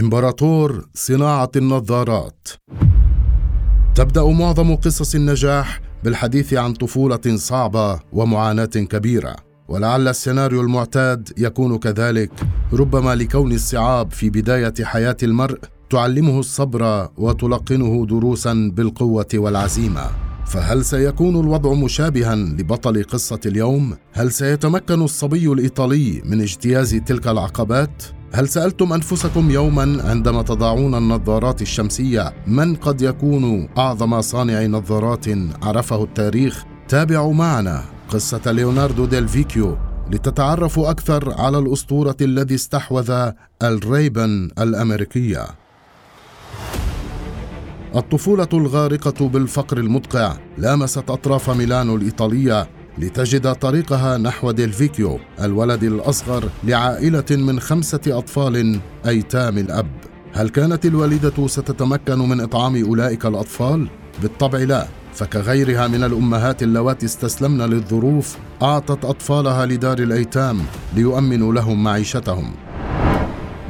إمبراطور صناعة النظارات تبدأ معظم قصص النجاح بالحديث عن طفولة صعبة ومعاناة كبيرة ولعل السيناريو المعتاد يكون كذلك ربما لكون الصعاب في بداية حياة المرء تعلمه الصبر وتلقنه دروسا بالقوة والعزيمة فهل سيكون الوضع مشابها لبطل قصة اليوم؟ هل سيتمكن الصبي الإيطالي من اجتياز تلك العقبات؟ هل سألتم أنفسكم يوما عندما تضعون النظارات الشمسية من قد يكون أعظم صانع نظارات عرفه التاريخ؟ تابعوا معنا قصة ليوناردو ديل فيكيو لتتعرفوا أكثر على الأسطورة الذي استحوذ ال Ray-Ban الأمريكية. الطفولة الغارقة بالفقر المدقع لامست أطراف ميلانو الإيطالية لتجد طريقها نحو ديلفيكيو الولد الأصغر لعائلة من خمسة أطفال أيتام الأب هل كانت الوالدة ستتمكن من إطعام أولئك الأطفال؟ بالطبع لا فكغيرها من الأمهات اللواتي استسلمن للظروف أعطت أطفالها لدار الأيتام ليؤمنوا لهم معيشتهم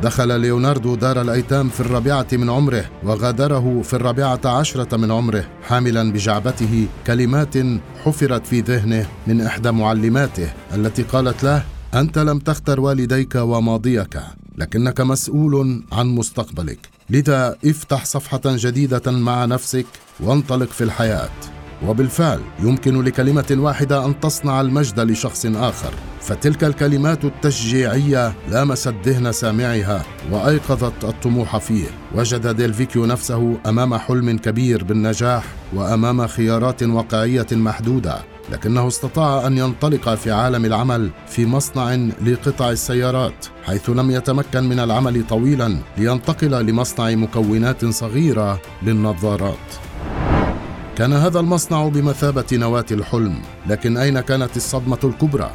دخل ليوناردو دار الأيتام في الرابعة من عمره وغادره في الرابعة عشرة من عمره حاملا بجعبته كلمات حفرت في ذهنه من إحدى معلماته التي قالت له أنت لم تختر والديك وماضيك لكنك مسؤول عن مستقبلك لذا افتح صفحة جديدة مع نفسك وانطلق في الحياة. وبالفعل يمكن لكلمة واحدة أن تصنع المجد لشخص آخر. فتلك الكلمات التشجيعية لامست ذهن سامعها وأيقظت الطموح فيه. وجد ديلفيكيو نفسه أمام حلم كبير بالنجاح وأمام خيارات واقعية محدودة لكنه استطاع أن ينطلق في عالم العمل في مصنع لقطع السيارات حيث لم يتمكن من العمل طويلا لينتقل لمصنع مكونات صغيرة للنظارات. كان هذا المصنع بمثابة نواة الحلم لكن أين كانت الصدمة الكبرى؟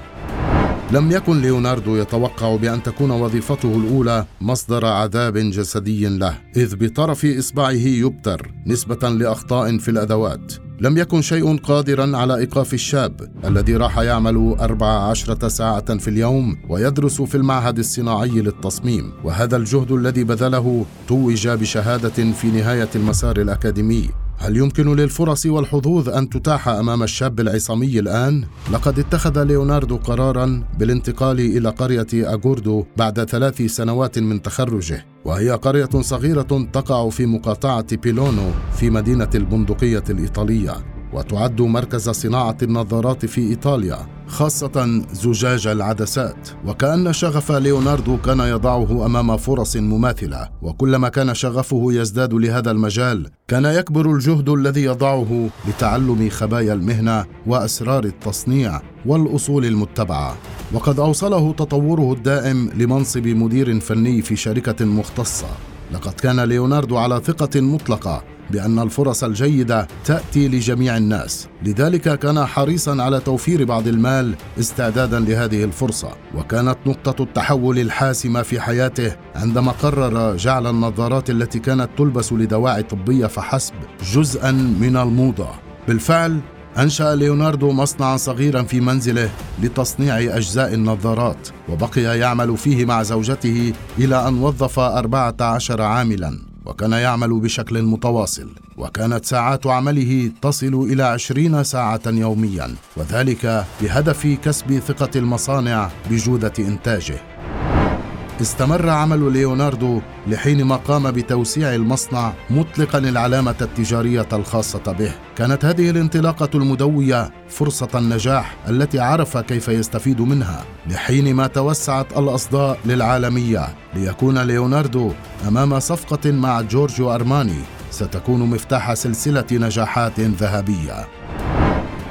لم يكن ليوناردو يتوقع بأن تكون وظيفته الأولى مصدر عذاب جسدي له إذ بطرف إصبعه يبتر نسبة لأخطاء في الأدوات. لم يكن شيء قادرا على إيقاف الشاب الذي راح يعمل أربع عشرة ساعة في اليوم ويدرس في المعهد الصناعي للتصميم. وهذا الجهد الذي بذله توج بشهادة في نهاية المسار الأكاديمي. هل يمكن للفرص والحظوظ أن تتاح أمام الشاب العصامي الآن؟ لقد اتخذ ليوناردو قرارا بالانتقال إلى قرية أغوردو بعد ثلاث سنوات من تخرجه وهي قرية صغيرة تقع في مقاطعة بيلونو في مدينة البندقية الإيطالية. وتعد مركز صناعة النظارات في إيطاليا خاصة زجاج العدسات. وكأن شغف ليوناردو كان يضعه أمام فرص مماثلة. وكلما كان شغفه يزداد لهذا المجال كان يكبر الجهد الذي يضعه لتعلم خبايا المهنة وأسرار التصنيع والأصول المتبعة. وقد أوصله تطوره الدائم لمنصب مدير فني في شركة مختصة. لقد كان ليوناردو على ثقة مطلقة بأن الفرص الجيدة تأتي لجميع الناس. لذلك كان حريصا على توفير بعض المال استعدادا لهذه الفرصة. وكانت نقطة التحول الحاسمة في حياته عندما قرر جعل النظارات التي كانت تلبس لدواعي طبية فحسب جزءا من الموضة. بالفعل أنشأ ليوناردو مصنعا صغيرا في منزله لتصنيع أجزاء النظارات وبقي يعمل فيه مع زوجته إلى أن وظف أربعة عشر عاملا. وكان يعمل بشكل متواصل وكانت ساعات عمله تصل إلى عشرين ساعة يوميا وذلك بهدف كسب ثقة المصانع بجودة إنتاجه. استمر عمل ليوناردو لحين ما قام بتوسيع المصنع مطلقا العلامة التجارية الخاصة به. كانت هذه الانطلاقة المدوية فرصة النجاح التي عرف كيف يستفيد منها، لحين ما توسعت الأصداء للعالمية ليكون ليوناردو أمام صفقة مع جورجيو أرماني ستكون مفتاح سلسلة نجاحات ذهبية.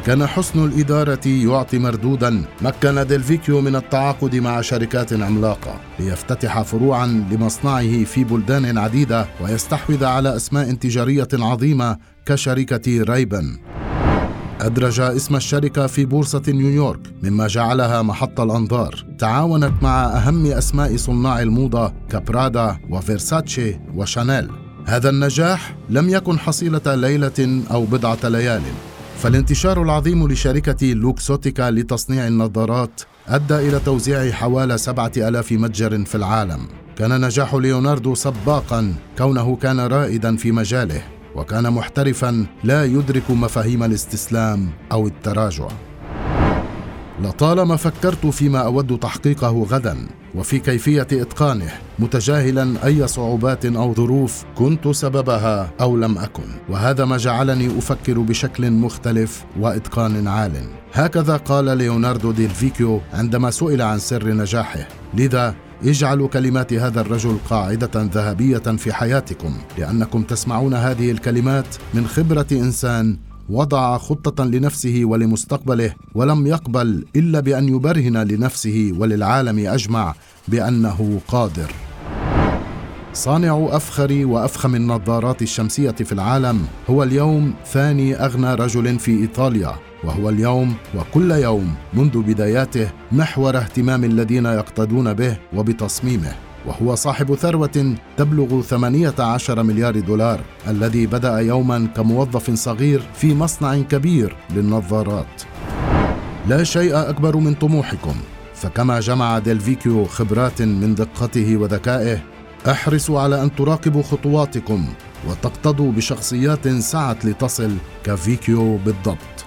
كان حسن الإدارة يعطي مردودا مكن ديلفيكيو من التعاقد مع شركات عملاقة ليفتتح فروعا لمصنعه في بلدان عديدة ويستحوذ على أسماء تجارية عظيمة كشركة Ray-Ban. أدرج اسم الشركة في بورصة نيويورك مما جعلها محط الأنظار. تعاونت مع أهم أسماء صناع الموضة كبرادا وفيرساتشي وشانيل. هذا النجاح لم يكن حصيلة ليلة أو بضعة ليال. فالانتشار العظيم لشركة لوكسوتيكا لتصنيع النظارات أدى إلى توزيع حوالي سبعة ألاف متجر في العالم. كان نجاح ليوناردو سباقا كونه كان رائدا في مجاله وكان محترفا لا يدرك مفاهيم الاستسلام أو التراجع. لطالما فكرت فيما أود تحقيقه غدا وفي كيفية إتقانه متجاهلا أي صعوبات أو ظروف كنت سببها أو لم أكن. وهذا ما جعلني أفكر بشكل مختلف وإتقان عال. هكذا قال ليوناردو ديلفيكيو عندما سئل عن سر نجاحه لذا اجعلوا كلمات هذا الرجل قاعدة ذهبية في حياتكم لأنكم تسمعون هذه الكلمات من خبرة إنسان وضع خطة لنفسه ولمستقبله ولم يقبل إلا بأن يبرهن لنفسه وللعالم أجمع بأنه قادر. صانع أفخر وأفخم النظارات الشمسية في العالم هو اليوم ثاني أغنى رجل في إيطاليا وهو اليوم وكل يوم منذ بداياته محور اهتمام الذين يقتدون به وبتصميمه. وهو صاحب ثروة تبلغ 18 مليار دولار الذي بدأ يوما كموظف صغير في مصنع كبير للنظارات. لا شيء أكبر من طموحكم. فكما جمع ديلفيكيو خبرات من دقته وذكائه احرصوا على أن تراقبوا خطواتكم وتقتضوا بشخصيات سعت لتصل كفيكيو بالضبط.